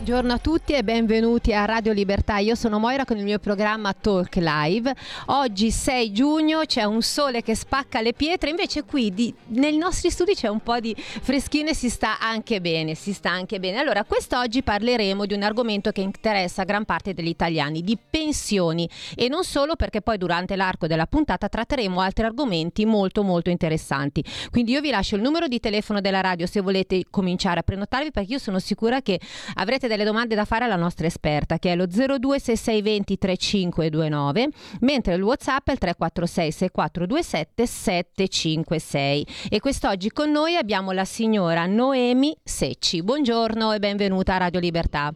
Buongiorno a tutti e benvenuti a Radio Libertà. Io sono Moira con il mio programma Talk Live. Oggi 6 giugno c'è un sole che spacca le pietre, invece qui di, nei nostri studi c'è un po' di freschino e si sta anche bene, si sta anche bene. Allora, quest'oggi parleremo di un argomento che interessa gran parte degli italiani, di pensioni e non solo perché poi durante l'arco della puntata tratteremo altri argomenti molto molto interessanti. Quindi io vi lascio il numero di telefono della radio se volete cominciare a prenotarvi perché io sono sicura che avrete delle domande da fare alla nostra esperta che è lo 026620 3529 mentre il whatsapp è il 346 6427 756 e quest'oggi con noi abbiamo la signora Noemi Secci. Buongiorno e benvenuta a Radio Libertà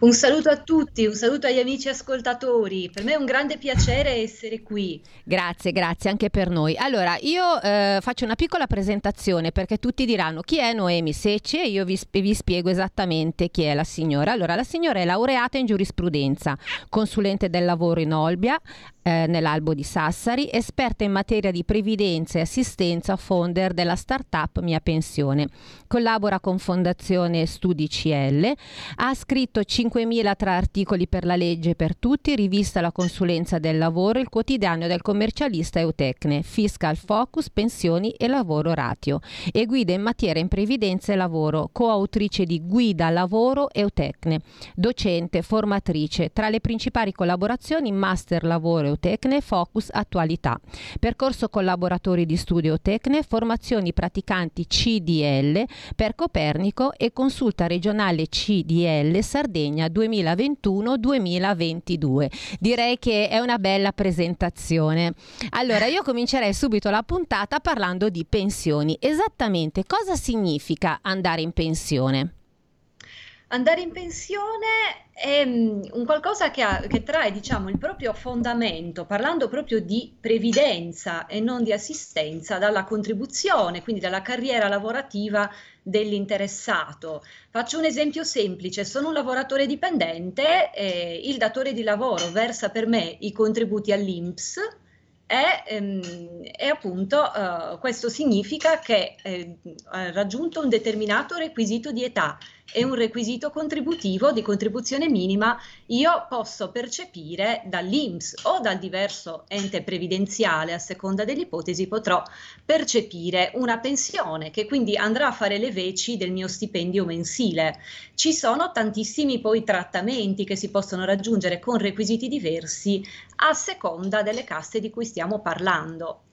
un saluto a tutti, un saluto agli amici ascoltatori. Per me è un grande piacere essere qui. Grazie, grazie anche per noi. Allora, io eh, faccio una piccola presentazione perché tutti diranno chi è Noemi Secci e io vi, vi, spiego esattamente chi è la signora. Allora, la signora è laureata in giurisprudenza, consulente del lavoro in Olbia, eh, nell'albo di Sassari, esperta in materia di previdenza e assistenza, founder della startup Mia Pensione. Collabora con Fondazione Studi CL, ha scritto 5.000 tra articoli per la legge per tutti, rivista La consulenza del lavoro, il quotidiano del commercialista Eutecne, Fiscal Focus, pensioni e lavoro ratio e guida in materia in previdenza e lavoro, coautrice di Guida Lavoro Eutecne, docente, formatrice, tra le principali collaborazioni Master Lavoro Eutecne, Focus Attualità, percorso collaboratori di studio Eutecne, formazioni praticanti CDL per Copernico e consulta regionale CDL Sardegna 2021-2022. Direi che è una bella presentazione. Allora, io comincerei subito la puntata parlando di pensioni. Esattamente cosa significa andare in pensione? Andare in pensione è mm, un qualcosa che, ha, che, trae diciamo, il proprio fondamento, parlando proprio di previdenza e non di assistenza, dalla contribuzione, quindi dalla carriera lavorativa dell'interessato. Faccio un esempio semplice, sono un lavoratore dipendente, eh, il datore di lavoro versa per me i contributi all'INPS, e, ehm, e, appunto uh, questo significa che eh, raggiunto un determinato requisito di età e un requisito contributivo di contribuzione minima, io posso percepire dall'INPS o dal diverso ente previdenziale, a seconda dell'ipotesi, potrò percepire una pensione che quindi andrà a fare le veci del mio stipendio mensile. Ci sono tantissimi poi trattamenti che si possono raggiungere con requisiti diversi a seconda delle casse di cui stiamo parlando.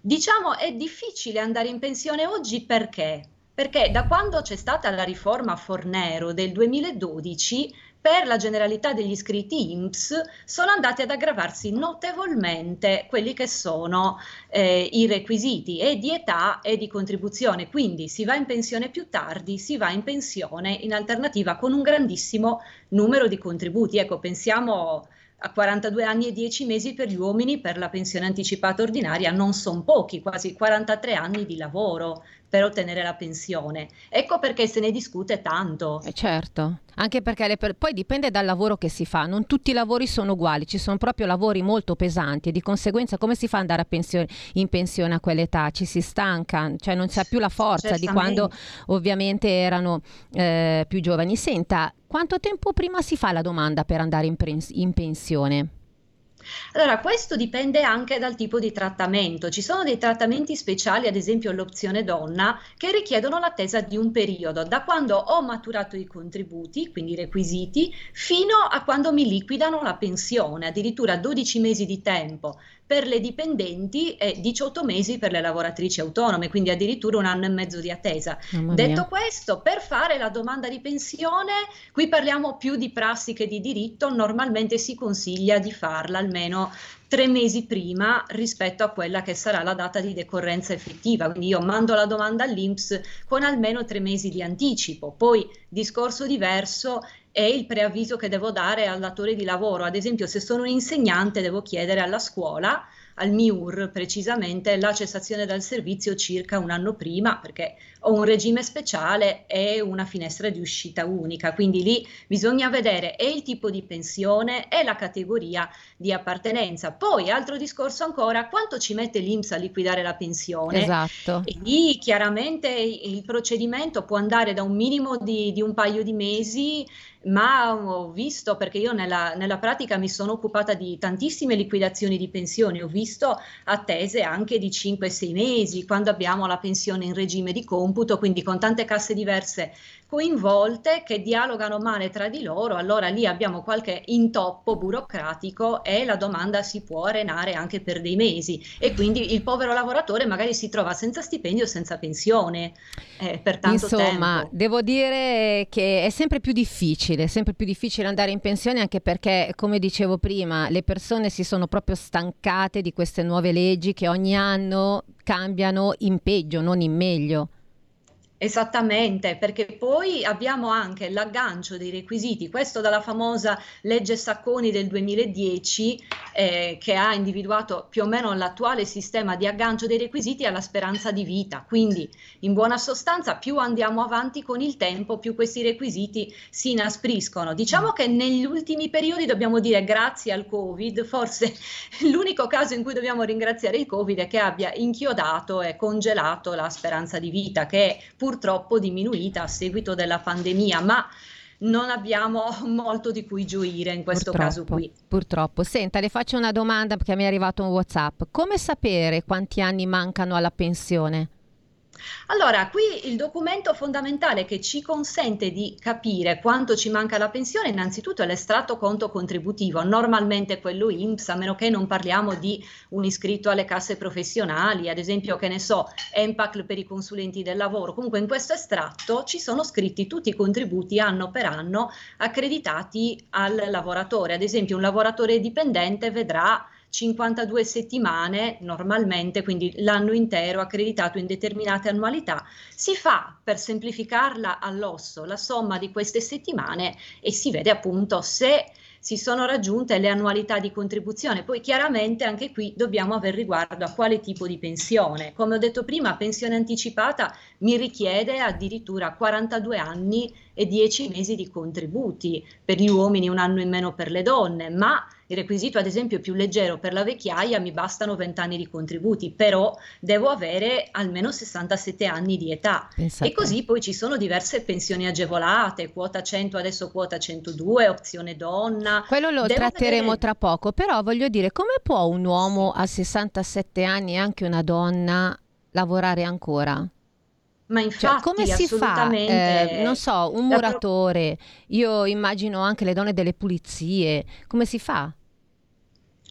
Diciamo è difficile andare in pensione oggi perché? Perché da quando c'è stata la riforma Fornero del 2012, per la generalità degli iscritti INPS sono andati ad aggravarsi notevolmente quelli che sono eh, i requisiti e di età e di contribuzione. Quindi si va in pensione più tardi, si va in pensione in alternativa con un grandissimo numero di contributi. Ecco, pensiamo a 42 anni e 10 mesi per gli uomini per la pensione anticipata ordinaria non sono pochi, quasi 43 anni di lavoro per ottenere la pensione. Ecco perché se ne discute tanto. Eh certo, anche perché per... poi dipende dal lavoro che si fa, non tutti i lavori sono uguali, ci sono proprio lavori molto pesanti e di conseguenza come si fa ad andare pensione, in pensione a quell'età? Ci si stanca, cioè non si ha più la forza di quando ovviamente erano eh, più giovani. Senta, quanto tempo prima si fa la domanda per andare in, pre- in pensione? Allora, questo dipende anche dal tipo di trattamento. Ci sono dei trattamenti speciali, ad esempio l'opzione donna, che richiedono l'attesa di un periodo, da quando ho maturato i contributi, quindi i requisiti, fino a quando mi liquidano la pensione, addirittura 12 mesi di tempo per le dipendenti e 18 mesi per le lavoratrici autonome, quindi addirittura un anno e mezzo di attesa. Detto questo, per fare la domanda di pensione, qui parliamo più di prassi che di diritto, normalmente si consiglia di farla almeno tre mesi prima rispetto a quella che sarà la data di decorrenza effettiva. Quindi io mando la domanda all'INPS con almeno tre mesi di anticipo. Poi discorso diverso è il preavviso che devo dare al datore di lavoro. Ad esempio, se sono un insegnante, devo chiedere alla scuola al MIUR precisamente la cessazione dal servizio circa un anno prima perché ho un regime speciale e una finestra di uscita unica, quindi lì bisogna vedere e il tipo di pensione e la categoria di appartenenza. Poi altro discorso ancora, quanto ci mette l'Inps a liquidare la pensione? Esatto. E lì chiaramente il procedimento può andare da un minimo di, di un paio di mesi ma ho visto, perché io nella, nella, pratica mi sono occupata di tantissime liquidazioni di pensioni, ho visto attese anche di 5-6 mesi, quando abbiamo la pensione in regime di computo, quindi con tante casse diverse coinvolte che dialogano male tra di loro, allora lì abbiamo qualche intoppo burocratico e la domanda si può arenare anche per dei mesi e quindi il povero lavoratore magari si trova senza stipendio, senza pensione eh, per tanto Insomma, tempo. devo dire che è sempre più difficile, è sempre più difficile andare in pensione anche perché, come dicevo prima, le persone si sono proprio stancate di queste nuove leggi che ogni anno cambiano in peggio, non in meglio. Esattamente, perché poi abbiamo anche l'aggancio dei requisiti, questo dalla famosa legge Sacconi del 2010 eh, che ha individuato più o meno l'attuale sistema di aggancio dei requisiti alla speranza di vita. Quindi in buona sostanza più andiamo avanti con il tempo, più questi requisiti si inaspriscono. Diciamo che negli ultimi periodi dobbiamo dire grazie al Covid, forse l'unico caso in cui dobbiamo ringraziare il Covid è che abbia inchiodato e congelato la speranza di vita, che pur purtroppo diminuita a seguito della pandemia, ma non abbiamo molto di cui gioire in questo purtroppo, caso qui. Purtroppo. Senta, le faccio una domanda perché mi è arrivato un WhatsApp. Come sapere quanti anni mancano alla pensione? Allora, qui il documento fondamentale che ci consente di capire quanto ci manca la pensione, innanzitutto è l'estratto conto contributivo, normalmente quello INPS, a meno che non parliamo di un iscritto alle casse professionali, ad esempio, che ne so, EMPAC per i consulenti del lavoro. Comunque in questo estratto ci sono scritti tutti i contributi anno per anno accreditati al lavoratore. Ad esempio, un lavoratore dipendente vedrà 52 settimane normalmente, quindi l'anno intero accreditato in determinate annualità, si fa per semplificarla all'osso la somma di queste settimane e si vede appunto se si sono raggiunte le annualità di contribuzione. Poi chiaramente anche qui dobbiamo aver riguardo a quale tipo di pensione. Come ho detto prima, pensione anticipata mi richiede addirittura 42 anni e 10 mesi di contributi, per gli uomini un anno in meno per le donne, ma il requisito ad esempio più leggero per la vecchiaia mi bastano 20 anni di contributi, però devo avere almeno 67 anni di età. Pensate. E così poi ci sono diverse pensioni agevolate, quota 100 adesso quota 102, opzione donna. Quello lo devo tratteremo vedere... tra poco, però voglio dire come può un uomo a 67 anni e anche una donna lavorare ancora? Ma cioè, infatti, cioè, come si fa? Eh, non so, un muratore, io immagino anche le donne delle pulizie, come si fa?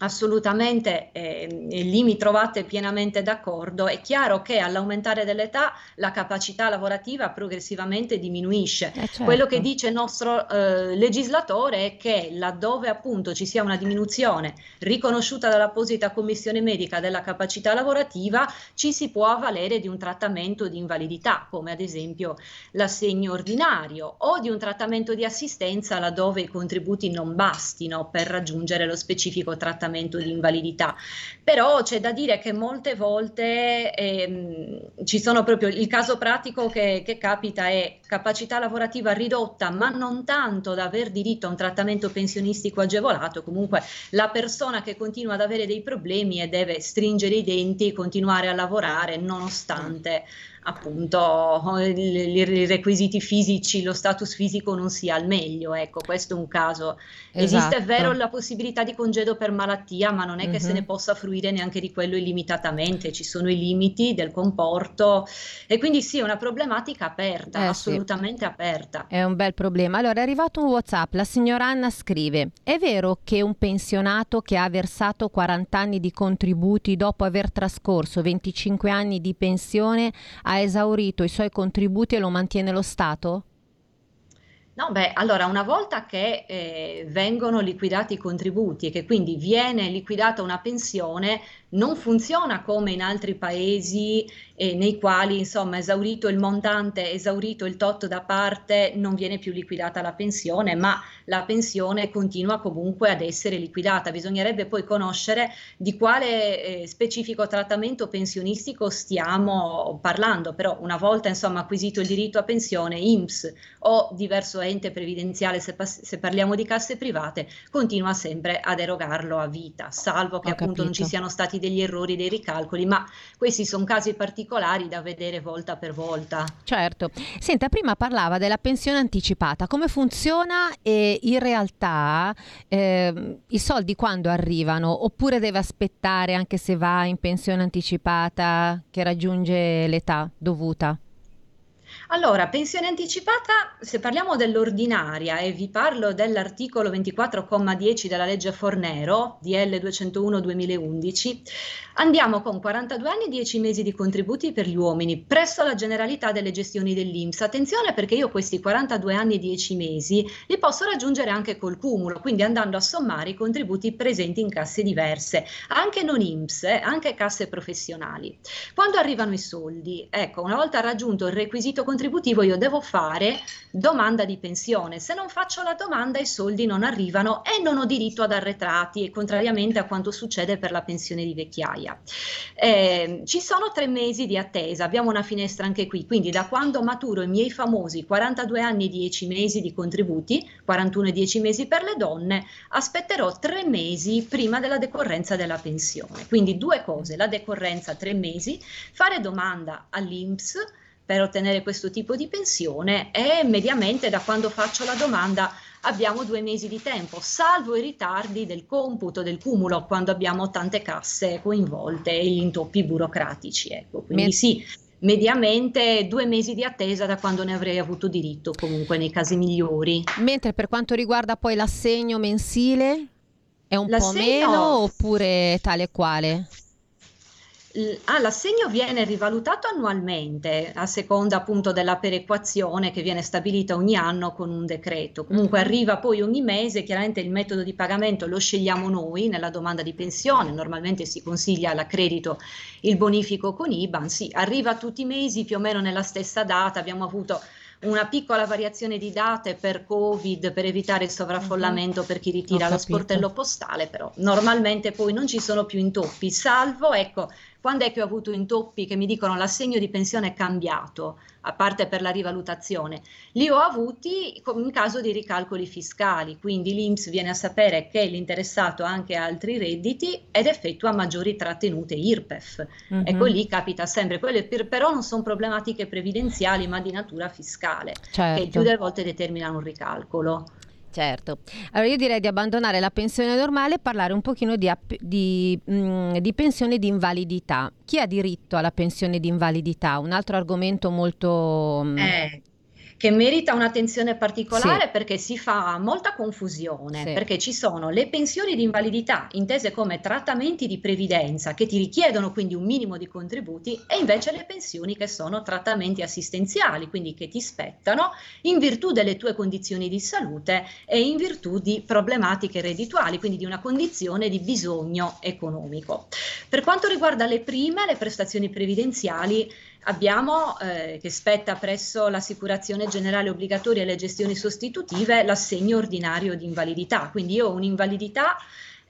Assolutamente, eh, lì mi trovate pienamente d'accordo. È chiaro che all'aumentare dell'età la capacità lavorativa progressivamente diminuisce. Eh certo. Quello che dice il nostro eh, legislatore è che laddove appunto ci sia una diminuzione riconosciuta dall'apposita commissione medica della capacità lavorativa, ci si può avvalere di un trattamento di invalidità, come ad esempio l'assegno ordinario, o di un trattamento di assistenza laddove i contributi non bastino per raggiungere lo specifico trattamento trattamento di invalidità. Però c'è da dire che molte volte ehm, ci sono proprio il caso pratico che, che capita è capacità lavorativa ridotta, ma non tanto da aver diritto a un trattamento pensionistico agevolato, comunque la persona che continua ad avere dei problemi e deve stringere i denti continuare a lavorare nonostante appunto i requisiti fisici, lo status fisico non sia al meglio, ecco, questo è un caso. Esiste, è vero, esatto. la possibilità di congedo per malattia, ma non è che mm-hmm. se ne possa fruire neanche di quello illimitatamente, ci sono i limiti del comporto e quindi sì, è una problematica aperta, eh, assolutamente sì. aperta. È un bel problema. Allora è arrivato un WhatsApp, la signora Anna scrive, è vero che un pensionato che ha versato 40 anni di contributi dopo aver trascorso 25 anni di pensione ha esaurito i suoi contributi e lo mantiene lo Stato? No, beh, allora una volta che eh, vengono liquidati i contributi e che quindi viene liquidata una pensione, non funziona come in altri paesi eh, nei quali, insomma, esaurito il montante, esaurito il tot da parte, non viene più liquidata la pensione, ma la pensione continua comunque ad essere liquidata. Bisognerebbe poi conoscere di quale eh, specifico trattamento pensionistico stiamo parlando, però una volta, insomma, acquisito il diritto a pensione, IMSS o diverso ente previdenziale, se, se parliamo di casse private, continua sempre ad erogarlo a vita, salvo che Ho appunto capito. non ci siano stati degli errori dei ricalcoli, ma questi sono casi particolari da vedere volta per volta. Certo. Senta, prima parlava della pensione anticipata, come funziona e in realtà eh, i soldi quando arrivano oppure deve aspettare anche se va in pensione anticipata che raggiunge l'età dovuta? Allora, pensione anticipata, se parliamo dell'ordinaria e vi parlo dell'articolo 24,10 della legge Fornero, DL 201-2011, andiamo con 42 anni e 10 mesi di contributi per gli uomini presso la generalità delle gestioni dell'Inps. Attenzione perché io questi 42 anni e 10 mesi li posso raggiungere anche col cumulo, quindi andando a sommare i contributi presenti in casse diverse, anche non Inps, eh, anche casse professionali. Quando arrivano i soldi, ecco, una volta raggiunto il requisito contributivo, contributivo io devo fare domanda di pensione. Se non faccio la domanda i soldi non arrivano e non ho diritto ad arretrati, contrariamente a quanto succede per la pensione di vecchiaia. Eh, ci sono tre mesi di attesa, abbiamo una finestra anche qui, quindi da quando maturo i miei famosi 42 anni e 10 mesi di contributi, 41 e 10 mesi per le donne, aspetterò tre mesi prima della decorrenza della pensione. Quindi due cose, la decorrenza tre mesi, fare domanda all'INPS per ottenere questo tipo di pensione e mediamente da quando faccio la domanda abbiamo due mesi di tempo, salvo i ritardi del computo, del cumulo, quando abbiamo tante casse coinvolte e gli intoppi burocratici. Ecco. Quindi sì, mediamente due mesi di attesa da quando ne avrei avuto diritto, comunque nei casi migliori. Mentre per quanto riguarda poi l'assegno mensile, è un l'assegno... po' meno oppure tale quale? Ah, l'assegno viene rivalutato annualmente a seconda appunto della perequazione che viene stabilita ogni anno con un decreto. Comunque mm-hmm. arriva poi ogni mese, chiaramente il metodo di pagamento lo scegliamo noi nella domanda di pensione, normalmente si consiglia l'accredito il bonifico con IBAN, sì, arriva tutti i mesi più o meno nella stessa data, abbiamo avuto una piccola variazione di date per Covid per evitare il sovraffollamento uh-huh. per chi ritira lo sportello postale, però normalmente poi non ci sono più intoppi, salvo ecco quando è che ho avuto intoppi che mi dicono l'assegno di pensione è cambiato, a parte per la rivalutazione? Li ho avuti in caso di ricalcoli fiscali, quindi l'INPS viene a sapere che l'interessato ha anche altri redditi ed effettua maggiori trattenute IRPEF. Mm-hmm. Ecco lì capita sempre, quelle per, però non sono problematiche previdenziali ma di natura fiscale, certo. che il più delle volte determinano un ricalcolo. Certo, allora io direi di abbandonare la pensione normale e parlare un pochino di, di, mm, di, pensione di invalidità. Chi ha diritto alla pensione di invalidità? Un altro argomento molto... Mm, eh, che merita un'attenzione particolare sì. perché si fa molta confusione, sì. perché ci sono le pensioni di invalidità intese come trattamenti di previdenza che ti richiedono quindi un minimo di contributi e invece le pensioni che sono trattamenti assistenziali, quindi che ti spettano in virtù delle tue condizioni di salute e in virtù di problematiche reddituali, quindi di una condizione di bisogno economico. Per quanto riguarda le prime, le prestazioni previdenziali, abbiamo eh, che spetta presso l'assicurazione generale obbligatoria e le gestioni sostitutive l'assegno ordinario di invalidità. Quindi io ho un'invalidità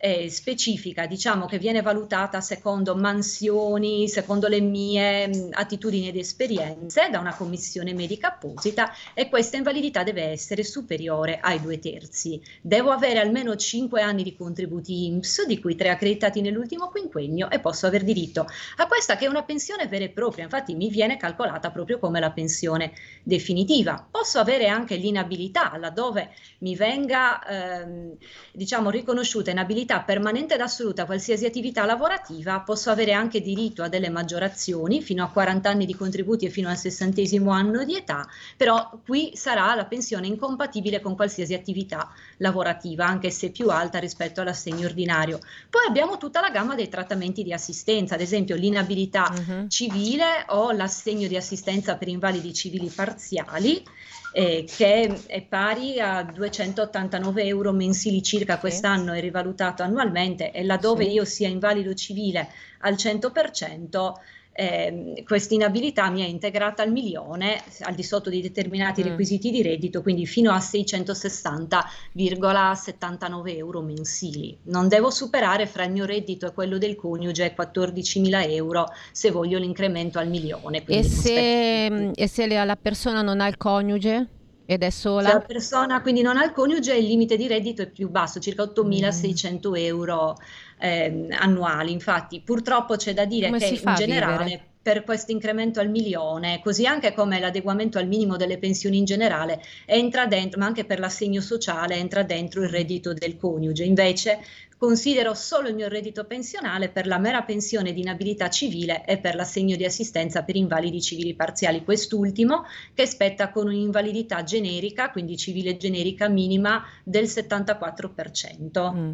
eh, specifica, diciamo che viene valutata secondo mansioni, secondo le mie mh, attitudini ed esperienze da una commissione medica apposita e questa invalidità deve essere superiore ai due terzi. Devo avere almeno 5 anni di contributi IMSS, di cui 3 accreditati nell'ultimo quinquennio e posso aver diritto a questa che è una pensione vera e propria, infatti mi viene calcolata proprio come la pensione definitiva. Posso avere anche l'inabilità, laddove mi venga ehm, diciamo riconosciuta inabilità attività permanente ed assoluta, qualsiasi attività lavorativa, posso avere anche diritto a delle maggiorazioni fino a 40 anni di contributi e fino al sessantesimo anno di età, però qui sarà la pensione incompatibile con qualsiasi attività lavorativa, anche se più alta rispetto all'assegno ordinario. Poi abbiamo tutta la gamma dei trattamenti di assistenza, ad esempio l'inabilità uh-huh. civile o l'assegno di assistenza per invalidi civili parziali eh, che è pari a 289 euro mensili circa quest'anno, è rivalutato annualmente e laddove sì. io sia invalido civile al 100%, eh, questa inabilità mi è integrata al milione al di sotto di determinati mm. requisiti di reddito, quindi fino a 660,79 euro mensili. Non devo superare fra il mio reddito e quello del coniuge 14.000 euro se voglio l'incremento al milione. E se, e se la persona non ha il coniuge? Ed è sola? Se la persona quindi non ha il coniuge, il limite di reddito è più basso, circa 8.600 mm. euro eh, annuali. Infatti, purtroppo c'è da dire Come che in generale vivere? per questo incremento al milione, così anche come l'adeguamento al minimo delle pensioni in generale, entra dentro, ma anche per l'assegno sociale entra dentro il reddito del coniuge. Invece considero solo il mio reddito pensionale per la mera pensione di inabilità civile e per l'assegno di assistenza per invalidi civili parziali, quest'ultimo che spetta con un'invalidità generica, quindi civile generica minima del 74%. Mm.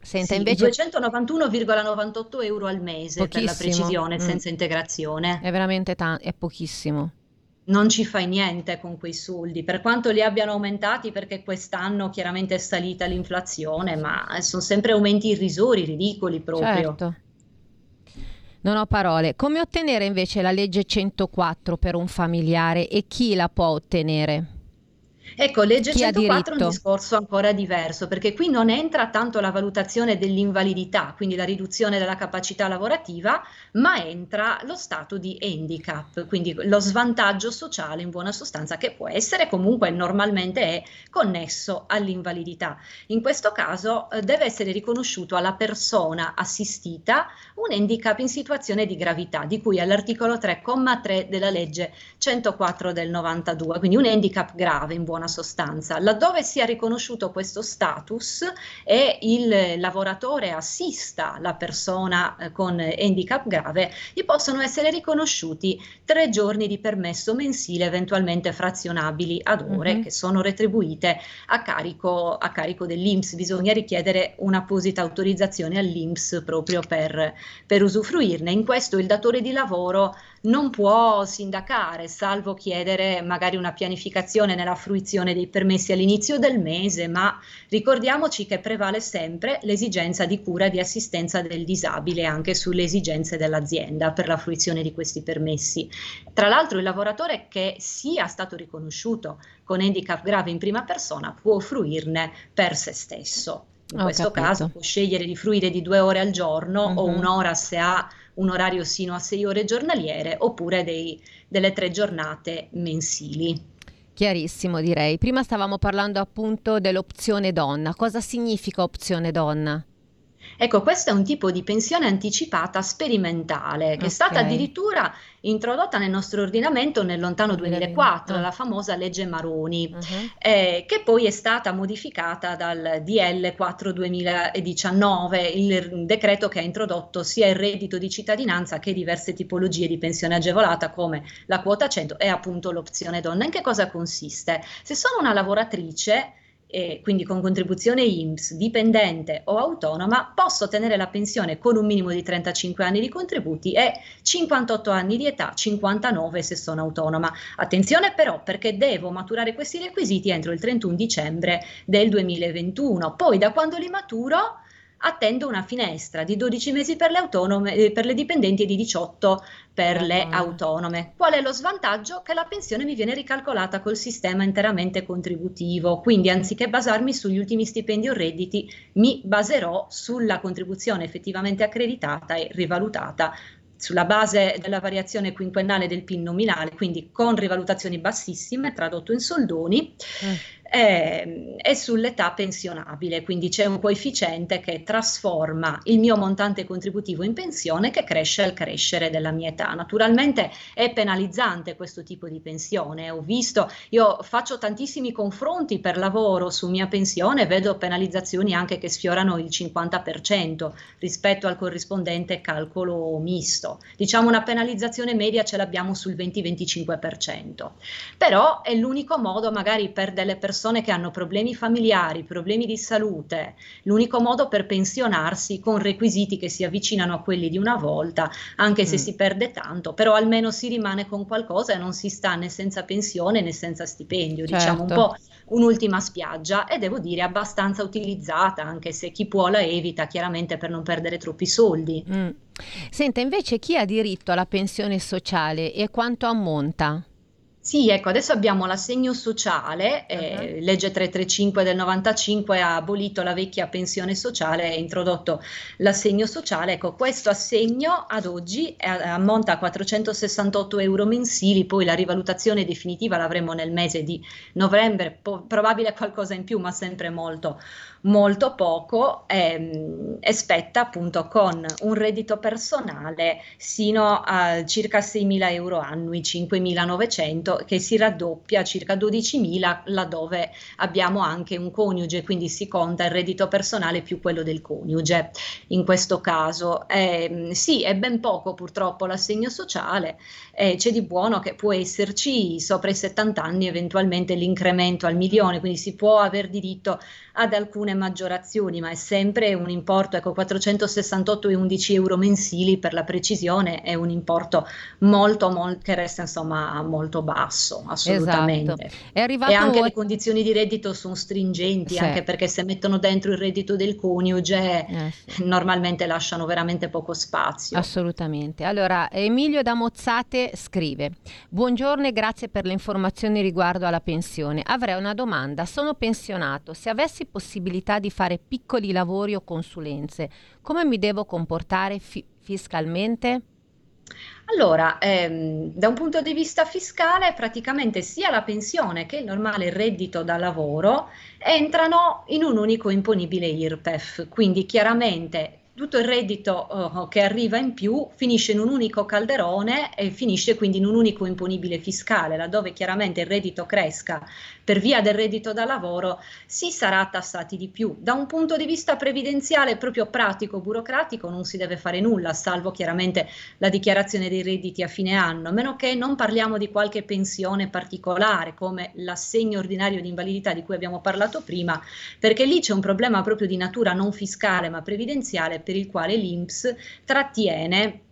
Senta, sì, invece... 291,98 euro al mese pochissimo. per la precisione, mm. senza integrazione. È veramente tanto, è pochissimo. Non ci fai niente con quei soldi, per quanto li abbiano aumentati, perché quest'anno chiaramente è salita l'inflazione, ma sono sempre aumenti irrisori, ridicoli proprio. Certo. Non ho parole. Come ottenere invece la legge 104 per un familiare e chi la può ottenere? Ecco, legge Chi 104 è un discorso ancora diverso, perché qui non entra tanto la valutazione dell'invalidità, quindi la riduzione della capacità lavorativa, ma entra lo stato di handicap, quindi lo svantaggio sociale in buona sostanza, che può essere comunque normalmente è connesso all'invalidità. In questo caso eh, deve essere riconosciuto alla persona assistita un handicap in situazione di gravità, di cui all'articolo 3,3 della legge 104 del 92, quindi un handicap grave in buona buona sostanza. Laddove sia riconosciuto questo status e il lavoratore assista la persona eh, con handicap grave, gli possono essere riconosciuti tre giorni di permesso mensile, eventualmente frazionabili ad ore, mm-hmm. che sono retribuite a carico, a carico dell'INPS. Bisogna richiedere un'apposita autorizzazione all'INPS proprio per, per usufruirne. In questo il datore di lavoro non può sindacare, salvo chiedere magari una pianificazione nella fruizione dei permessi all'inizio del mese, ma ricordiamoci che prevale sempre l'esigenza di cura e di assistenza del disabile anche sulle esigenze dell'azienda per la fruizione di questi permessi. Tra l'altro il lavoratore che sia stato riconosciuto con handicap grave in prima persona può fruirne per se stesso. In Ho questo capito. caso può scegliere di fruire di due ore al giorno uh-huh. o mhm. un'ora se ha un orario sino a sei ore giornaliere oppure dei, delle tre giornate mensili. Chiarissimo direi. Prima stavamo parlando appunto dell'opzione donna. Cosa significa opzione donna? Ecco, questo è un tipo di pensione anticipata sperimentale che okay. è stata addirittura introdotta nel nostro ordinamento nel lontano 2004, uh-huh. la famosa legge Maroni, uh-huh. eh, che poi è stata modificata dal DL 4 2019, il decreto che ha introdotto sia il reddito di cittadinanza che diverse tipologie di pensione agevolata come la quota 100 e appunto l'opzione donna. In che cosa consiste? Se sono una lavoratrice e quindi con contribuzione INPS, dipendente o autonoma, posso ottenere la pensione con un minimo di 35 anni di contributi e 58 anni di età, 59 se sono autonoma. Attenzione però perché devo maturare questi requisiti entro il 31 dicembre del 2021. Poi da quando li maturo attendo una finestra di 12 mesi per le, autonome, eh, per le dipendenti e di 18 per le autonome. Qual è lo svantaggio? Che la pensione mi viene ricalcolata col sistema interamente contributivo, quindi anziché basarmi sugli ultimi stipendi o redditi, mi baserò sulla contribuzione effettivamente accreditata e rivalutata sulla base della variazione quinquennale del PIL nominale, quindi con rivalutazioni bassissime, tradotto in soldoni. Eh, è sull'età pensionabile, quindi c'è un coefficiente che trasforma il mio montante contributivo in pensione che cresce al crescere della mia età. Naturalmente è penalizzante questo tipo di pensione, ho visto, io faccio tantissimi confronti per lavoro su mia pensione, vedo penalizzazioni anche che sfiorano il 50% rispetto al corrispondente calcolo misto. Diciamo una penalizzazione media ce l'abbiamo sul 20-25%, però è l'unico modo magari per delle persone persone che hanno problemi familiari, problemi di salute, l'unico modo per pensionarsi con requisiti che si avvicinano a quelli di una volta, anche se mm. si perde tanto, però almeno si rimane con qualcosa e non si sta né senza pensione né senza stipendio, certo. diciamo un certo. po' un'ultima spiaggia e devo dire abbastanza utilizzata, anche se chi può la evita chiaramente per non perdere troppi soldi. Mm. Senta, invece chi ha diritto alla pensione sociale e quanto ammonta? Sì, ecco, adesso abbiamo l'assegno sociale, eh, uh-huh. legge 335 del 95 ha abolito la vecchia pensione sociale e introdotto l'assegno sociale. Ecco, questo assegno ad oggi è, ammonta a 468 euro mensili, poi la rivalutazione definitiva l'avremo nel mese di novembre, po- probabile qualcosa in più, ma sempre molto, molto poco, ehm, e spetta appunto con un reddito personale sino a circa 6.000 euro annui, 5.900 che si raddoppia a circa 12.000 laddove abbiamo anche un coniuge, quindi si conta il reddito personale più quello del coniuge in questo caso. Eh, sì, è ben poco purtroppo l'assegno sociale, eh, c'è di buono che può esserci sopra i 70 anni eventualmente l'incremento al milione, quindi si può aver diritto ad alcune maggiorazioni, ma è sempre un importo, ecco 468,11 euro mensili per la precisione, è un importo molto, molto che resta insomma molto basso, assolutamente. Esatto. e anche un... le condizioni di reddito sono stringenti, sì. anche perché se mettono dentro il reddito del coniuge eh, sì. normalmente lasciano veramente poco spazio. Assolutamente. Allora, Emilio da Mozzate scrive: Buongiorno e grazie per le informazioni riguardo alla pensione. Avrei una domanda. Sono pensionato. Se avessi possibilità di fare piccoli lavori o consulenze, come mi devo comportare fi- fiscalmente? Allora, ehm, da un punto di vista fiscale, praticamente sia la pensione che il normale reddito da lavoro entrano in un unico imponibile IRPEF, quindi chiaramente tutto il reddito uh, che arriva in più finisce in un unico calderone e finisce quindi in un unico imponibile fiscale, laddove chiaramente il reddito cresca per via del reddito da lavoro si sarà tassati di più. Da un punto di vista previdenziale proprio pratico, burocratico, non si deve fare nulla, salvo chiaramente la dichiarazione dei redditi a fine anno, a meno che non parliamo di qualche pensione particolare come l'assegno ordinario di invalidità di cui abbiamo parlato prima, perché lì c'è un problema proprio di natura non fiscale ma previdenziale per il quale l'INPS trattiene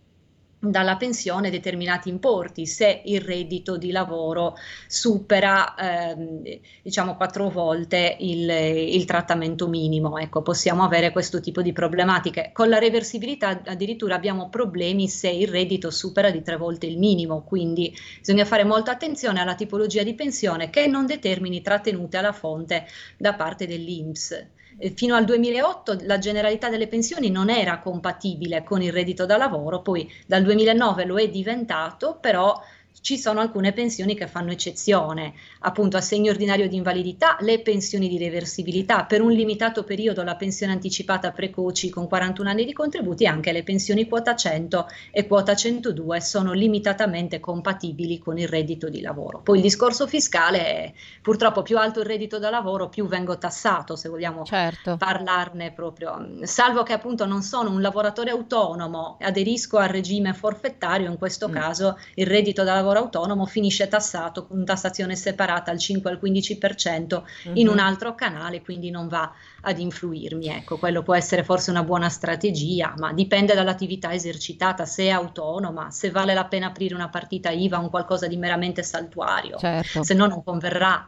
dalla pensione determinati importi. Se il reddito di lavoro supera ehm, diciamo quattro volte il, il, trattamento minimo ecco possiamo avere questo tipo di problematiche. Con la reversibilità addirittura abbiamo problemi se il reddito supera di tre volte il minimo quindi bisogna fare molta attenzione alla tipologia di pensione che non determini trattenute alla fonte da parte dell'INPS fino al 2008 la generalità delle pensioni non era compatibile con il reddito da lavoro, poi dal 2009 lo è diventato, però ci sono alcune pensioni che fanno eccezione, appunto assegno ordinario di invalidità, le pensioni di reversibilità, per un limitato periodo la pensione anticipata precoci con 41 anni di contributi e anche le pensioni quota 100 e quota 102 sono limitatamente compatibili con il reddito di lavoro. Poi il discorso fiscale è purtroppo più alto il reddito da lavoro, più vengo tassato, se vogliamo certo. parlarne proprio, salvo che appunto non sono un lavoratore autonomo, aderisco al regime forfettario, in questo mm. caso il reddito da lavoro lavoro autonomo finisce tassato con tassazione separata al 5 al 15% mm-hmm. in un mhm. altro canale, quindi non va ad influirmi. Ecco, quello può essere forse una buona strategia, ma dipende dall'attività esercitata, se è autonoma, se vale la pena aprire una partita IVA un qualcosa di meramente saltuario, certo. se no non converrà.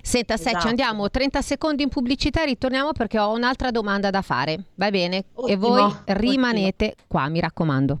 Senta, esatto. Seccio, andiamo 30 secondi in pubblicità e ritorniamo perché ho un'altra domanda da fare. Va bene? Ottimo, e voi rimanete ottimo. qua, mi raccomando.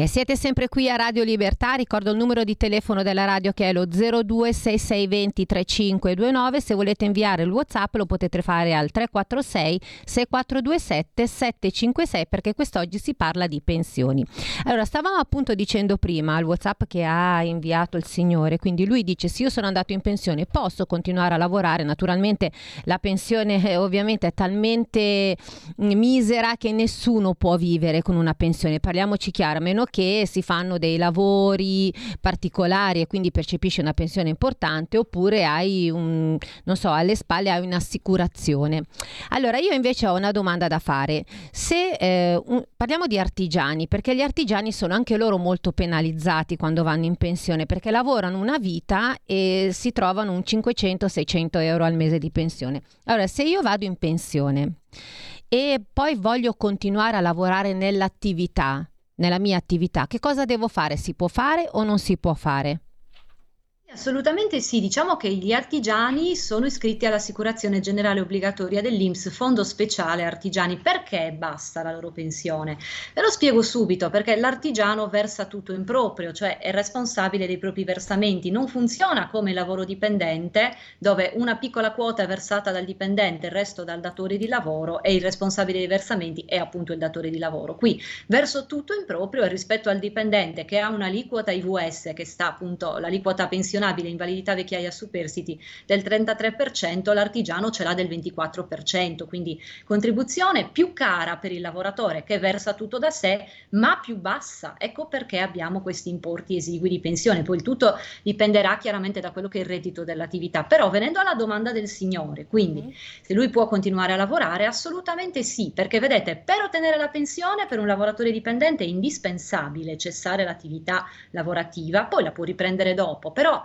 E siete sempre qui a Radio Libertà, ricordo il numero di telefono della radio che è lo 026620 3529, se volete inviare il Whatsapp lo potete fare al 346 6427 756 perché quest'oggi si parla di pensioni. Allora, stavamo appunto dicendo prima al Whatsapp che ha inviato il signore, quindi lui dice se io sono andato in pensione posso continuare a lavorare, naturalmente la pensione eh, ovviamente è talmente misera che nessuno può vivere con una pensione, parliamoci chiaro, a meno che si fanno dei lavori particolari e quindi percepisci una pensione importante oppure hai un, non so, alle spalle hai un'assicurazione. Allora io invece ho una domanda da fare. Se eh, un- parliamo di artigiani, perché gli artigiani sono anche loro molto penalizzati quando vanno in pensione perché lavorano una vita e si trovano un 500-600 euro al mese di pensione. Allora, se io vado in pensione e poi voglio continuare a lavorare nell'attività, nella mia attività, che cosa devo fare? Si può fare o non si può fare? Assolutamente sì, diciamo che gli artigiani sono iscritti all'assicurazione generale obbligatoria dell'INPS, Fondo Speciale Artigiani. Perché basta la loro pensione? Ve lo spiego subito, perché l'artigiano versa tutto in proprio, cioè è responsabile dei propri versamenti. Non funziona come il lavoro dipendente, dove una piccola quota è versata dal dipendente, il resto dal datore di lavoro e il responsabile dei versamenti è appunto il datore di lavoro. Qui verso tutto in proprio e rispetto al dipendente che ha un'aliquota IVS, che sta appunto l'aliquota pensionabile, invalidità vecchiaia superstiti del 33%, l'artigiano ce l'ha del 24%, quindi contribuzione più cara per il lavoratore che versa tutto da sé, ma più bassa. Ecco perché abbiamo questi importi esigui di pensione. Poi il tutto dipenderà chiaramente da quello che è il reddito dell'attività. Però venendo alla domanda del signore, quindi se lui può continuare a lavorare, assolutamente sì, perché vedete, per ottenere la pensione per un lavoratore dipendente è indispensabile cessare l'attività lavorativa, poi la può riprendere dopo, però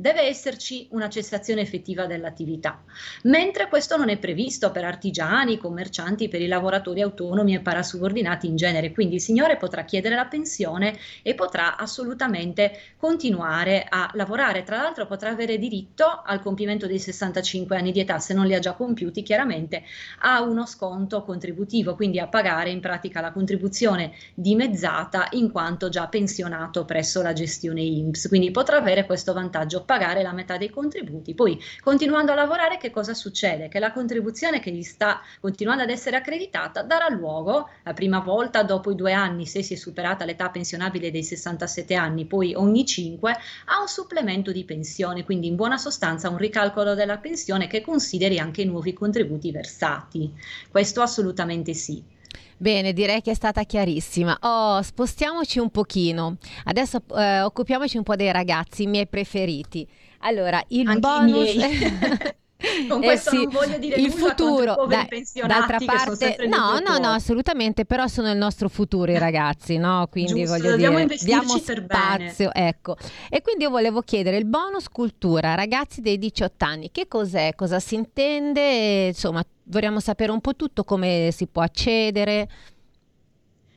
deve esserci una cessazione effettiva dell'attività, mentre questo non è previsto per artigiani, commercianti, per i lavoratori autonomi e parasubordinati in genere. Quindi il signore potrà chiedere la pensione e potrà assolutamente continuare a lavorare. Tra l'altro potrà avere diritto al compimento dei 65 anni di età, se non li ha già compiuti chiaramente, a uno sconto contributivo, quindi a pagare in pratica la contribuzione dimezzata in quanto già pensionato presso la gestione INPS. Quindi potrà avere questo vantaggio, pagare la metà dei contributi. Poi continuando a lavorare che cosa succede? Che la contribuzione che gli sta continuando ad essere accreditata darà luogo la prima volta dopo i due anni, se si è superata l'età pensionabile dei 67 anni, poi ogni 5, a un supplemento di pensione, quindi in buona sostanza un ricalcolo della pensione che consideri anche i nuovi contributi versati. Questo assolutamente sì. Bene, direi che è stata chiarissima. Oh, spostiamoci un pochino. Adesso eh, occupiamoci un po' dei ragazzi, i miei preferiti. Allora, il Anche bonus... Con Eh questo sì, non voglio dire il futuro, pensionati d'altra parte, no, no, no, assolutamente, però sono il nostro futuro i ragazzi, no? Quindi Giusto, voglio dobbiamo dire, diamo spazio, ecco. E quindi io volevo chiedere il bonus cultura, ragazzi dei 18 anni, che cos'è? Cosa si intende? Insomma, vorremmo sapere un po' tutto, come si può accedere.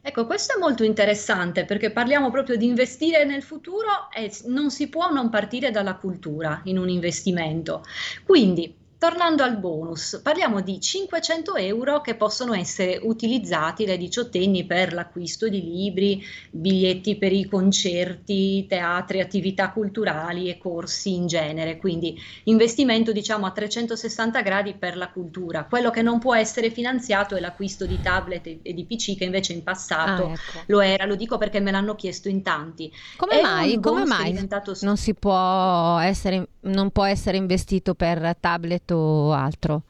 Ecco, questo è molto interessante perché parliamo proprio di investire nel futuro e non si può non partire dalla cultura in un investimento. Quindi, tornando al bonus, parliamo di 500 euro che possono essere utilizzati dai diciottenni per l'acquisto di libri, biglietti per i concerti, teatri, attività culturali e corsi in genere. Quindi investimento diciamo a 360 gradi per la cultura. Quello che non può essere finanziato è l'acquisto di tablet e e di PC che invece in passato Ah, ecco. lo era, lo dico perché me l'hanno chiesto in tanti. Come È mai? Come mai diventato non si può essere, non può essere investito per tablet altro?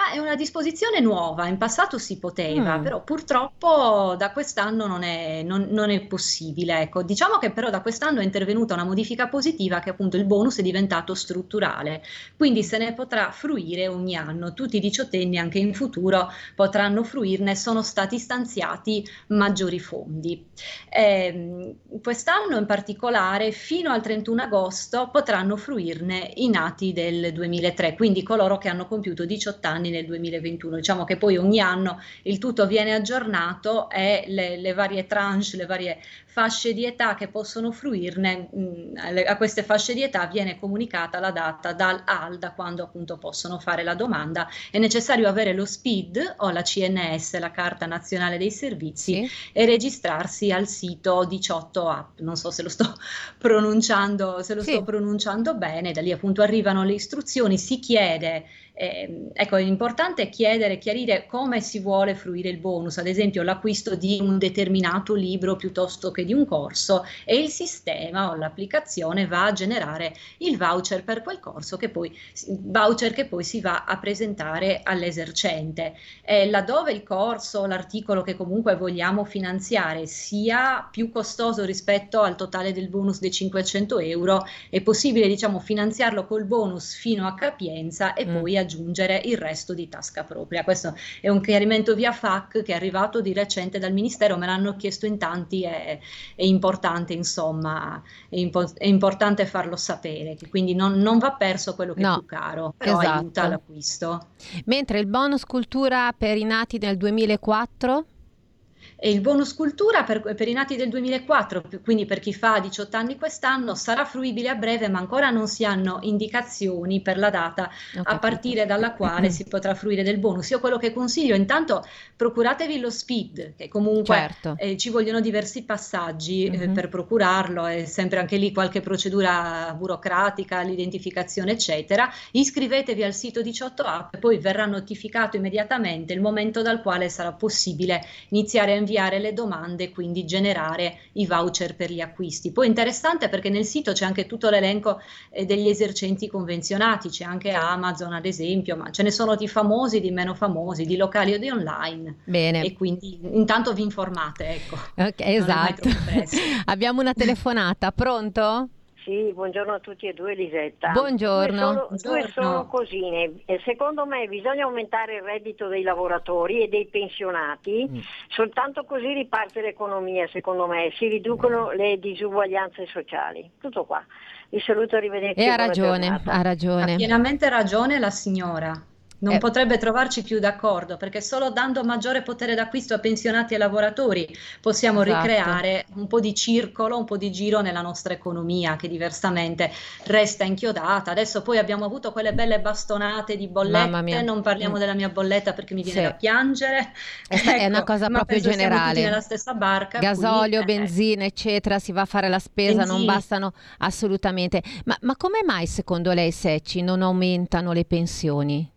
Ah, è una disposizione nuova, in passato si poteva, Mm. però purtroppo da quest'anno non è, non- non è possibile. Ecco. Diciamo che però da quest'anno è intervenuta una modifica positiva che appunto il bonus è diventato strutturale, quindi se ne potrà fruire ogni anno. Tutti i diciottenni anche in futuro potranno fruirne, sono stati stanziati maggiori fondi. Ehm, quest'anno in particolare fino al 31 agosto potranno fruirne i nati del 2003, quindi coloro che hanno compiuto 18 anni nel 2021. Diciamo che poi ogni anno il tutto viene aggiornato e le, le varie tranche, le varie fasce di età che possono fruirne, mh, a queste fasce di età viene comunicata la data dal AL, da quando appunto possono fare la domanda. È necessario avere lo SPID o la CNS, la Carta Nazionale dei Servizi, sì. e registrarsi al sito 18 app. Non so se lo sto pronunciando, se lo sì. sto pronunciando bene, da lì appunto arrivano le istruzioni, si chiede eh, ecco, è importante chiedere, chiarire come si vuole fruire il bonus, ad esempio l'acquisto di un determinato libro piuttosto che di un corso e il sistema o l'applicazione va a generare il voucher per quel corso che poi, voucher che poi si va a presentare all'esercente. Eh, laddove il corso, l'articolo che comunque vogliamo finanziare sia più costoso rispetto al totale del bonus dei 500 euro, è possibile diciamo finanziarlo col bonus fino a capienza e mm. poi aggiungere aggiungere il resto di tasca propria. Questo è un chiarimento via FAC che è arrivato di recente dal Ministero, me l'hanno chiesto in tanti, è, è importante insomma, è, impo- è, importante farlo sapere, quindi non, non, va perso quello che no, è più caro, però esatto. aiuta l'acquisto. Mentre il bonus cultura per i nati nel 2004? E il bonus cultura per, per, i nati del 2004, quindi per chi fa 18 anni quest'anno, sarà fruibile a breve, ma ancora non si hanno indicazioni per la data a partire dalla quale si potrà fruire del bonus. Io quello che consiglio, intanto procuratevi lo SPID, che comunque certo. eh, ci vogliono diversi passaggi mm-hmm. eh, mhm. per procurarlo, è sempre anche lì qualche procedura burocratica, l'identificazione, eccetera. Iscrivetevi al sito 18 app, poi verrà notificato immediatamente il momento dal quale sarà possibile iniziare a inviare le domande e quindi generare i voucher per gli acquisti. Poi interessante perché nel sito c'è anche tutto l'elenco eh, degli esercenti convenzionati, c'è anche Amazon ad esempio, ma ce ne sono di famosi, di meno famosi, di locali o di online. Bene. E quindi intanto vi informate, ecco. Ok, esatto. Abbiamo una telefonata, pronto? Sì, buongiorno a tutti e due Elisetta. Buongiorno. Due solo, due solo cosine. Secondo me bisogna aumentare il reddito dei lavoratori e dei pensionati, mm. soltanto così riparte l'economia secondo me, si riducono le disuguaglianze sociali. Tutto qua. Vi saluto, arrivederci. E ha ragione, ha ragione. Ha pienamente ragione la signora non eh. potrebbe trovarci più d'accordo perché solo dando maggiore potere d'acquisto a pensionati e lavoratori possiamo esatto. ricreare un po' di circolo, un po' di giro nella nostra economia che diversamente resta inchiodata. Adesso poi abbiamo avuto quelle belle bastonate di bollette, non parliamo mm. della mia bolletta perché mi viene sì. da piangere. È, ecco, è una cosa proprio generale. nella stessa barca. Gasolio, quindi, eh, benzina, eccetera, si va a fare la spesa, benzina. non bastano assolutamente. Ma, ma come mai secondo lei, Secci, non aumentano le pensioni?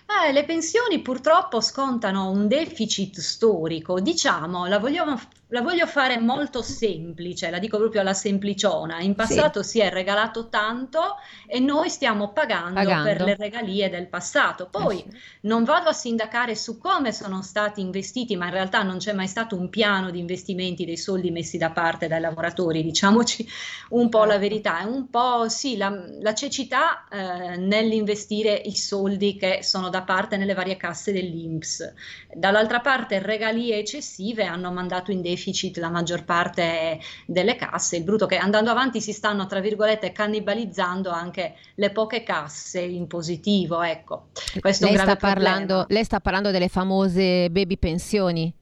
Eh, le pensioni purtroppo scontano un deficit storico, diciamo, la vogliamo la voglio fare molto semplice, la dico proprio alla sempliciona. In passato sì. si è regalato tanto e noi stiamo pagando, pagando. per le regalie del passato. Poi eh sì. non vado a sindacare su come sono stati investiti, ma in realtà non c'è mai stato un piano di investimenti dei soldi messi da parte dai lavoratori, diciamoci un po' la certo. verità, è un po' sì, la, la cecità eh, nell'investire i soldi che sono da parte nelle varie casse dell'Inps. Dall'altra parte regalie eccessive hanno mandato in deficit la maggior parte delle casse, il brutto che andando avanti si stanno tra virgolette cannibalizzando anche le poche casse in positivo, ecco. Questo lei è un grave sta parlando, lei sta parlando delle famose baby pensioni?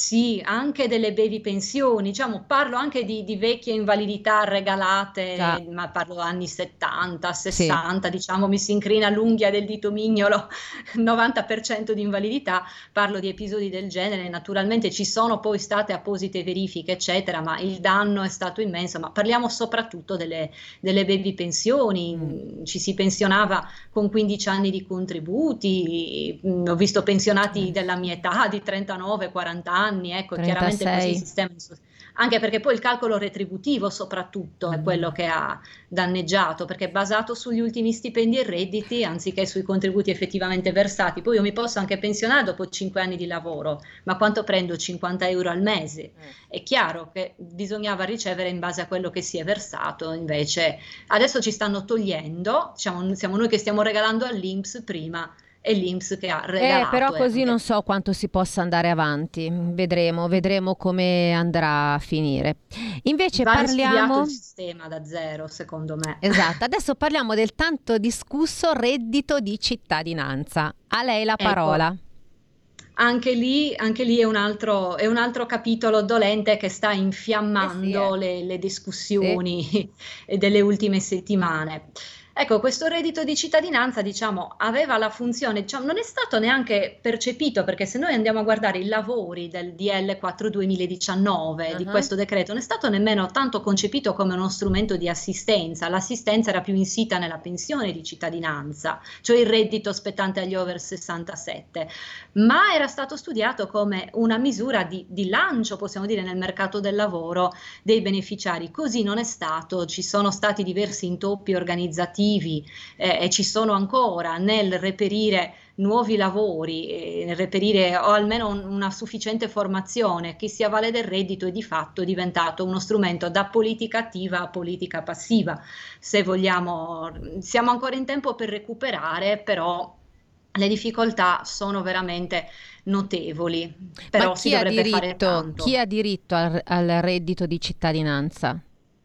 Sì, anche delle bevi pensioni, diciamo, parlo anche di, di vecchie invalidità regalate, ah. ma parlo anni 70, 60, sì. diciamo, mi si incrina l'unghia del dito mignolo, 90% di invalidità, parlo di episodi del genere, naturalmente ci sono poi state apposite verifiche, eccetera, ma il danno è stato immenso, ma parliamo soprattutto delle, delle baby pensioni, mm. ci si pensionava con 15 anni di contributi, mm, ho visto pensionati mm. della mia età, di 39, 40 anni, anni, ecco, 36. chiaramente il sistema anche perché poi il calcolo retributivo soprattutto è mm. quello che ha danneggiato, perché è basato sugli ultimi stipendi e redditi anziché sui contributi effettivamente versati. Poi io mi posso anche pensionare dopo 5 anni di lavoro, ma quanto prendo? 50 euro al mese. Mm. È chiaro che bisognava ricevere in base a quello che si è versato, invece adesso ci stanno togliendo, diciamo, siamo noi che stiamo regalando all'Inps prima e l'Inps che ha regalato. Eh, però così non so quanto si possa andare avanti, vedremo, vedremo come andrà a finire. Invece Va parliamo... il sistema da zero, secondo me. Esatto, adesso parliamo del tanto discusso reddito di cittadinanza. A lei la ecco. parola. anche lì, anche lì è, un altro, è, un altro, capitolo dolente che sta infiammando eh sì, eh. le, le, discussioni sì. delle ultime settimane. Ecco, questo reddito di cittadinanza, diciamo, aveva la funzione, diciamo, non è stato neanche percepito perché se noi andiamo a guardare i lavori del DL 4 2019 uh-huh. di questo decreto, non è stato nemmeno tanto concepito come uno strumento di assistenza. L'assistenza era più insita nella pensione di cittadinanza, cioè il reddito spettante agli over 67, ma era stato studiato come una misura di, di lancio, possiamo dire, nel mercato del lavoro dei beneficiari. Così non è stato, ci sono stati diversi intoppi organizzativi operativi eh, e ci sono ancora nel reperire nuovi lavori, eh, nel reperire o almeno un, una sufficiente formazione, chi si avvale del reddito è di fatto diventato uno strumento da politica attiva a politica passiva. Se vogliamo, siamo ancora in tempo per recuperare, però le difficoltà sono veramente notevoli. Però si dovrebbe diritto, fare tanto. Chi ha diritto al, al reddito di cittadinanza?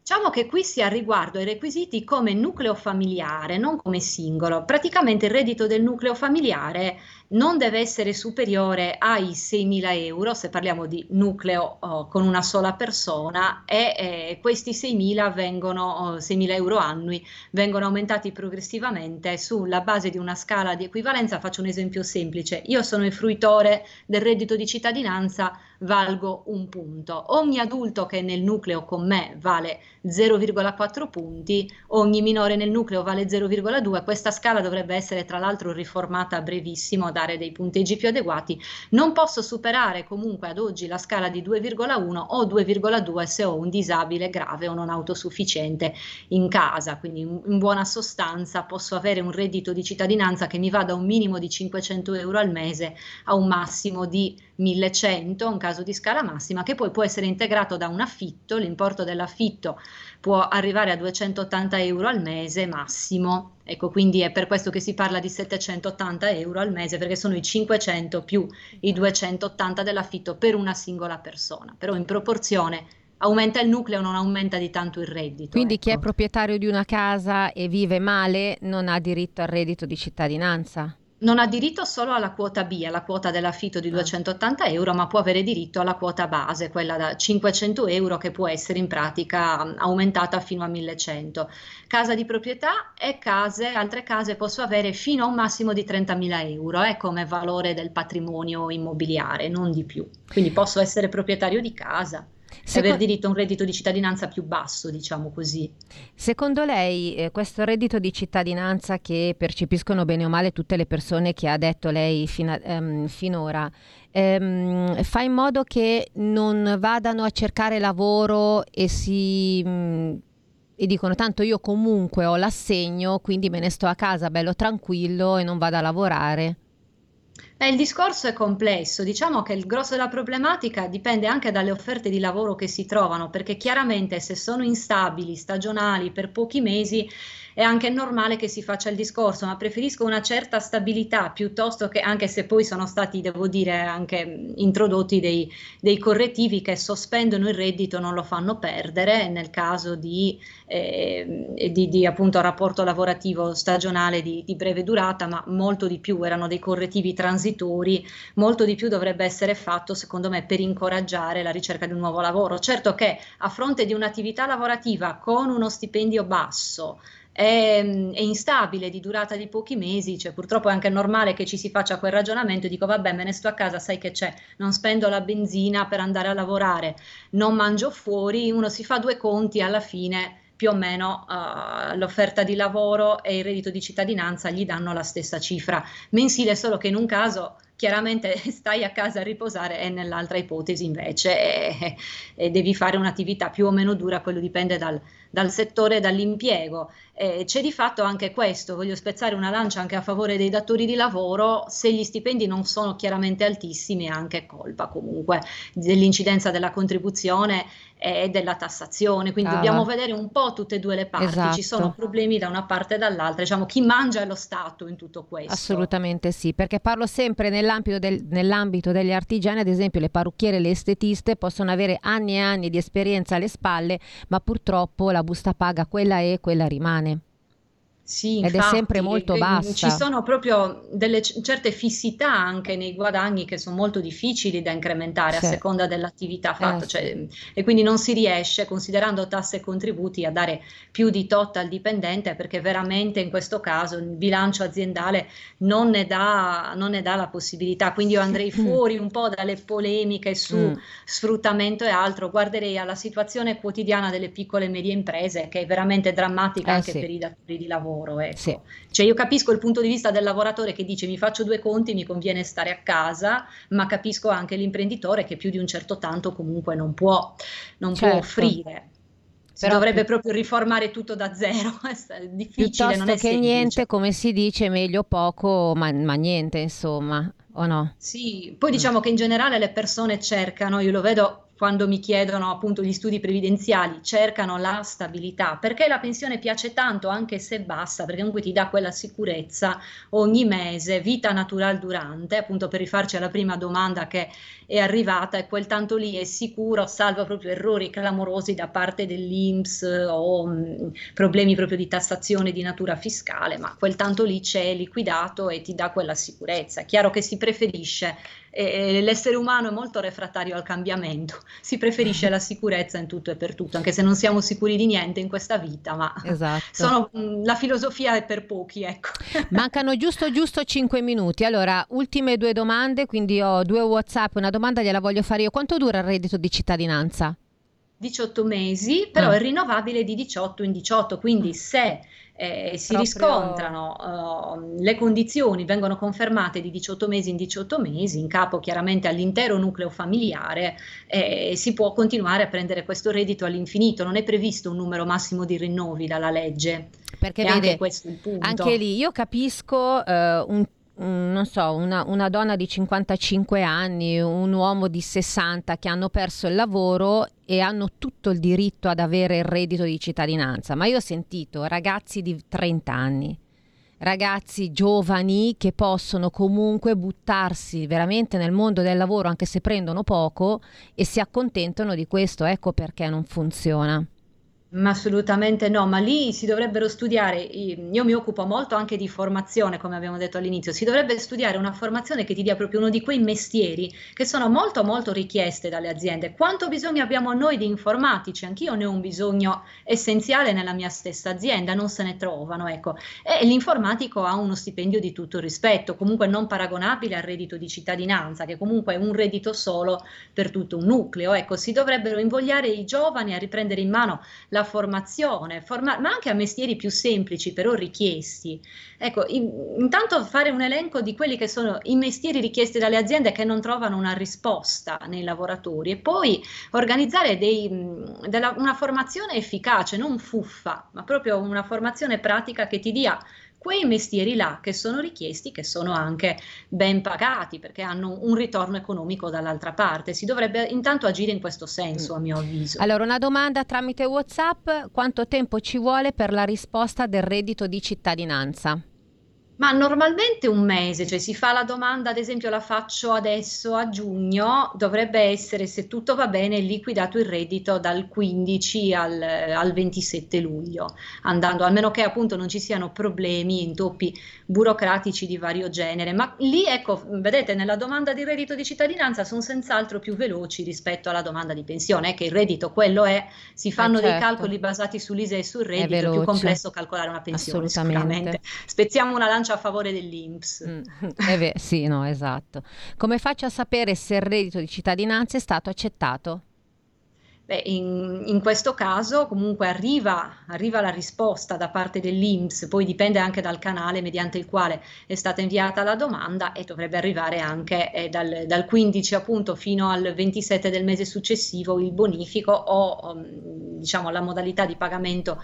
Diciamo che qui si ha riguardo ai requisiti come nucleo familiare, non come singolo. Praticamente il reddito del nucleo familiare non deve essere superiore ai 6.000 euro se parliamo di nucleo oh, con una sola persona e eh, questi 6.000 vengono, oh, 6.000 euro annui vengono aumentati progressivamente sulla base di una scala di equivalenza. Faccio un esempio semplice. Io sono il fruitore del reddito di cittadinanza, valgo un punto. Ogni adulto che è nel nucleo con me vale 0,4 punti, ogni minore nel nucleo vale 0,2. Questa scala dovrebbe essere tra l'altro riformata a brevissimo dare dei punteggi più adeguati, non posso superare comunque ad oggi la scala di 2,1 o 2,2 se ho un disabile grave o non autosufficiente in casa, quindi in buona sostanza posso avere un reddito di cittadinanza che mi va da un minimo di 500 euro al mese a un massimo di 1100, un caso di scala massima, che poi può essere integrato da un affitto, l'importo dell'affitto può arrivare a 280 euro al mese massimo. Ecco, quindi è per questo che si parla di 780 euro al mese, perché sono i 500 più i 280 dell'affitto per una singola persona, però in proporzione aumenta il nucleo, non aumenta di tanto il reddito. Quindi ecco. chi è ecco. proprietario di una casa e vive male non ha diritto al reddito di cittadinanza? Non ha diritto solo alla quota B, alla quota dell'affitto di 280 ah. euro, ma può avere diritto alla quota base, quella da 500 euro che può essere in pratica mm, aumentata fino a 1100. Casa di proprietà e case, altre case posso avere fino a un massimo di 30.000 euro eh, come valore del patrimonio immobiliare, non di più. Quindi posso essere proprietario di casa. Secondo... aver diritto a un reddito di cittadinanza più basso, diciamo così. Secondo lei eh, questo reddito di cittadinanza che percepiscono bene o male tutte le persone che ha detto lei fino ehm, finora, ehm, fa in modo che non vadano a cercare lavoro e si... Mh, mm, e dicono tanto io comunque ho l'assegno, quindi me ne sto a casa bello tranquillo e non vado a lavorare. Beh, il discorso è complesso, diciamo che il grosso della problematica dipende anche dalle offerte di lavoro che si trovano, perché chiaramente se sono instabili, stagionali per pochi mesi, è anche normale che si faccia il discorso, ma preferisco una certa stabilità piuttosto che, anche se poi sono stati, devo dire, anche introdotti dei, dei correttivi che sospendono il reddito, non lo fanno perdere nel caso di, eh, di, di appunto rapporto lavorativo stagionale di, di breve durata, ma molto di più. Erano dei correttivi transitori, molto di più dovrebbe essere fatto, secondo me, per incoraggiare la ricerca di un nuovo lavoro. Certo che a fronte di un'attività lavorativa con uno stipendio basso, è, è, instabile di durata di pochi mesi, cioè purtroppo è anche normale che ci si faccia quel ragionamento, dico vabbè me ne sto a casa, sai che c'è, non spendo la benzina per andare a lavorare, non mangio fuori, uno si fa due conti alla fine più o meno uh, l'offerta di lavoro e il reddito di cittadinanza gli danno la stessa cifra mensile, solo che in un caso chiaramente stai a casa a riposare e nell'altra ipotesi invece e, e devi fare un'attività più o meno dura, quello dipende dal, dal settore dall'impiego. Eh, c'è di fatto anche questo, voglio spezzare una lancia anche a favore dei datori di lavoro, se gli stipendi non sono chiaramente altissimi è anche colpa comunque dell'incidenza della contribuzione e della tassazione, quindi ah. dobbiamo vedere un po' tutte e due le parti, esatto. ci sono problemi da una parte e dall'altra, diciamo chi mangia è lo Stato in tutto questo. Assolutamente sì, perché parlo sempre nell'ambito, del, nell'ambito degli artigiani, ad esempio le parrucchiere e le estetiste possono avere anni e anni di esperienza alle spalle, ma purtroppo la busta paga quella è, quella rimane. Sì, ed infatti, è sempre molto eh, bassa. Ci sono proprio delle certe fissità anche nei guadagni che sono molto difficili da incrementare Sì. a seconda dell'attività fatta, Eh, cioè, e quindi non si riesce, considerando tasse e contributi, a dare più di tot al dipendente perché veramente in questo caso il bilancio aziendale non ne dà, non ne dà la possibilità. Quindi io andrei fuori un po' dalle polemiche su Mm. sfruttamento e altro, guarderei alla situazione quotidiana delle piccole e medie imprese che è veramente drammatica Eh, anche sì. per i datori di lavoro. Ecco. Sì. Cioè io capisco il punto di vista del lavoratore che dice mi faccio due conti, mi conviene stare a casa, ma capisco anche l'imprenditore che più di un certo tanto comunque non può, non può Certo. offrire. Si Però dovrebbe pi- proprio riformare tutto da zero, è difficile, non Piuttosto è che semplice. niente, come si dice, meglio poco, ma, ma niente, insomma, o no? Sì, poi diciamo che in generale le persone cercano, io lo vedo quando mi chiedono appunto gli studi previdenziali, cercano la stabilità, perché la pensione piace tanto anche se bassa, perché comunque ti dà quella sicurezza ogni mese, vita natural durante, appunto per rifarci alla prima domanda che è arrivata e quel tanto lì è sicuro, salva proprio errori clamorosi da parte dell'INPS o mh, problemi proprio di tassazione di natura fiscale, ma quel tanto lì c'è liquidato e ti dà quella sicurezza. È chiaro che si preferisce, eh, l'essere umano è molto refrattario al cambiamento, si preferisce la sicurezza in tutto e per tutto, anche se non siamo sicuri di niente in questa vita, ma Esatto. sono, mh, la filosofia è per pochi, ecco. Mancano giusto giusto 5 minuti. Allora, ultime due domande, quindi ho due WhatsApp, una domanda gliela voglio fare io. Quanto dura il reddito di cittadinanza? 18 mesi, però Ah. è rinnovabile di 18 in 18, quindi se eh, si Proprio- riscontrano eh, le condizioni, vengono confermate di 18 mesi in 18 mesi, in capo chiaramente all'intero nucleo familiare, eh, si può continuare a prendere questo reddito all'infinito, non è previsto un numero massimo di rinnovi dalla legge. Perché E anche vede, questo è il punto. anche lì io capisco un, un- non so, una, una donna di 55 anni, un uomo di 60 che hanno perso il lavoro e hanno tutto il diritto ad avere il reddito di cittadinanza, ma io ho sentito ragazzi di 30 anni, ragazzi giovani che possono comunque buttarsi veramente nel mondo del lavoro anche se prendono poco e si accontentano di questo, ecco perché non funziona. Ma assolutamente no, ma lì si dovrebbero studiare, io mi occupo molto anche di formazione, come abbiamo detto all'inizio, si dovrebbe studiare una formazione che ti dia proprio uno di quei mestieri che sono molto molto richieste dalle aziende. Quanto bisogno abbiamo noi di informatici? Anch'io ne ho un bisogno essenziale nella mia stessa azienda, non se ne trovano, ecco. E l'informatico ha uno stipendio di tutto rispetto, comunque non paragonabile al reddito di cittadinanza, che comunque è un reddito solo per tutto un nucleo. Ecco, si dovrebbero invogliare i giovani a riprendere in mano la formazione, forma- ma anche a mestieri più semplici, però richiesti. Ecco, in- intanto fare un elenco di quelli che sono i mestieri richiesti dalle aziende che non trovano una risposta nei lavoratori e poi organizzare dei, della- una formazione efficace, non fuffa, ma proprio una formazione pratica che ti dia quei mestieri là che sono richiesti, che sono anche ben pagati perché hanno un ritorno economico dall'altra parte. Si dovrebbe intanto agire in questo senso, a mio avviso. Allora, una domanda tramite WhatsApp: quanto tempo ci vuole per la risposta del reddito di cittadinanza? Ma normalmente un mese, cioè si fa la domanda, ad esempio la faccio adesso a giugno, dovrebbe essere, se tutto va bene, liquidato il reddito dal 15 al, al 27 luglio, andando, almeno che appunto non ci siano problemi, intoppi burocratici di vario genere. Ma lì, ecco, vedete, nella domanda di reddito di cittadinanza sono senz'altro più veloci rispetto alla domanda di pensione, è che il reddito quello è, si fanno dei certo. calcoli basati sull'ISE e sul reddito, è più veloce. complesso calcolare una pensione Assolutamente. Spezziamo una lancia a favore dell'Inps. Mm, eh beh, sì, no, esatto. Come faccio a sapere se il reddito di cittadinanza è stato accettato? Beh, in, in questo caso comunque arriva, arriva la risposta da parte dell'Inps, poi dipende anche dal canale mediante il quale è stata inviata la domanda e dovrebbe arrivare anche eh, dal, dal 15 appunto fino al 27 del mese successivo il bonifico o um, diciamo la modalità di pagamento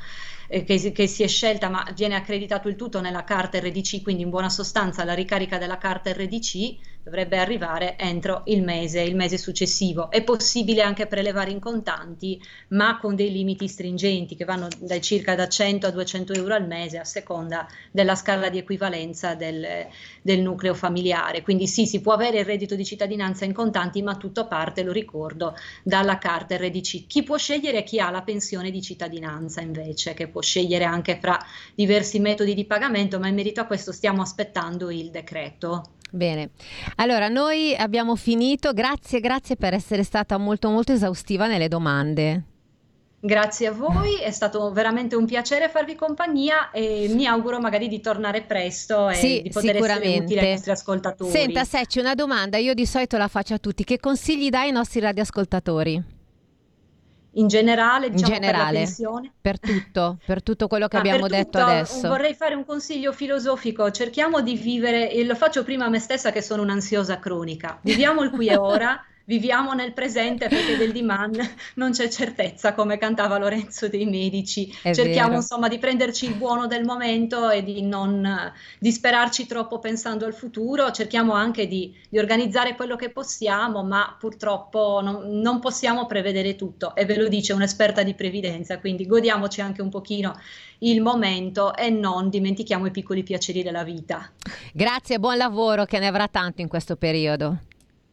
eh, che, che si è scelta, ma viene accreditato il tutto nella carta RDC, quindi in buona sostanza la ricarica della carta RDC dovrebbe arrivare entro il mese, il mese successivo. È possibile anche prelevare in contanti, ma con dei limiti stringenti che vanno da circa da 100 a 200 euro al mese a seconda della scala di equivalenza del, del nucleo familiare. Quindi sì, si può avere il reddito di cittadinanza in contanti, ma tutto parte, lo ricordo, dalla carta RDC. Chi può scegliere chi ha la pensione di cittadinanza invece, che può scegliere anche fra diversi metodi di pagamento, ma in merito a questo stiamo aspettando il decreto. Bene, allora noi abbiamo finito, grazie, grazie per essere stata molto molto esaustiva nelle domande. Grazie a voi, è stato veramente un piacere farvi compagnia e mi auguro magari di tornare presto e sì, di poter essere utile ai nostri ascoltatori. Senta, Secci, una domanda, io di solito la faccio a tutti, che consigli dai ai nostri radioascoltatori? In generale, diciamo, in generale, per, per tutto, per tutto quello che ah, abbiamo detto tutto, adesso. Vorrei fare un consiglio filosofico, cerchiamo di vivere, e lo faccio prima a me stessa che sono un'ansiosa cronica, viviamo il qui e ora, viviamo nel presente perché del demand non c'è certezza, come cantava Lorenzo dei Medici. È Cerchiamo vero. insomma di prenderci il buono del momento e di non disperarci troppo pensando al futuro, cerchiamo anche di, di organizzare quello che possiamo, ma purtroppo non, non possiamo prevedere tutto e ve lo dice un'esperta di previdenza, quindi godiamoci anche un pochino il momento e non dimentichiamo i piccoli piaceri della vita. Grazie, buon lavoro che ne avrà tanto in questo periodo.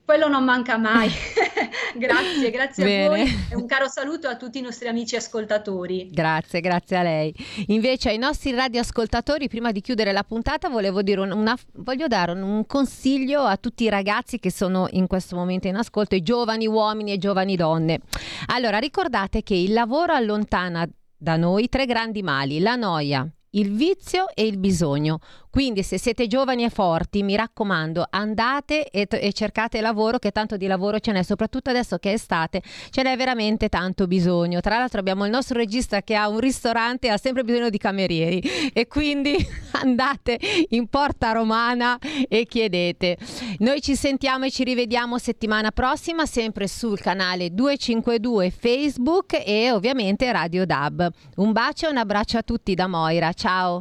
Quello non manca mai. grazie, grazie Bene. a voi e un caro saluto a tutti i nostri amici ascoltatori. Grazie, grazie a lei. Invece ai nostri radioascoltatori, prima di chiudere la puntata, volevo dire un- una, voglio dare un, un consiglio a tutti i ragazzi che sono in questo momento in ascolto, i giovani uomini e giovani donne. Allora, ricordate che il lavoro allontana da noi tre grandi mali, la noia, il vizio e il bisogno. Quindi se siete giovani e forti, mi raccomando, andate e, e cercate lavoro, che tanto di lavoro ce n'è, soprattutto adesso che è estate, ce n'è veramente tanto bisogno. Tra l'altro abbiamo il nostro regista che ha un ristorante e ha sempre bisogno di camerieri e quindi andate in Porta Romana e chiedete. Noi ci sentiamo e ci rivediamo settimana prossima, sempre sul canale 252 Facebook e ovviamente Radio Dab. Un bacio e un abbraccio a tutti da Moira. Ciao!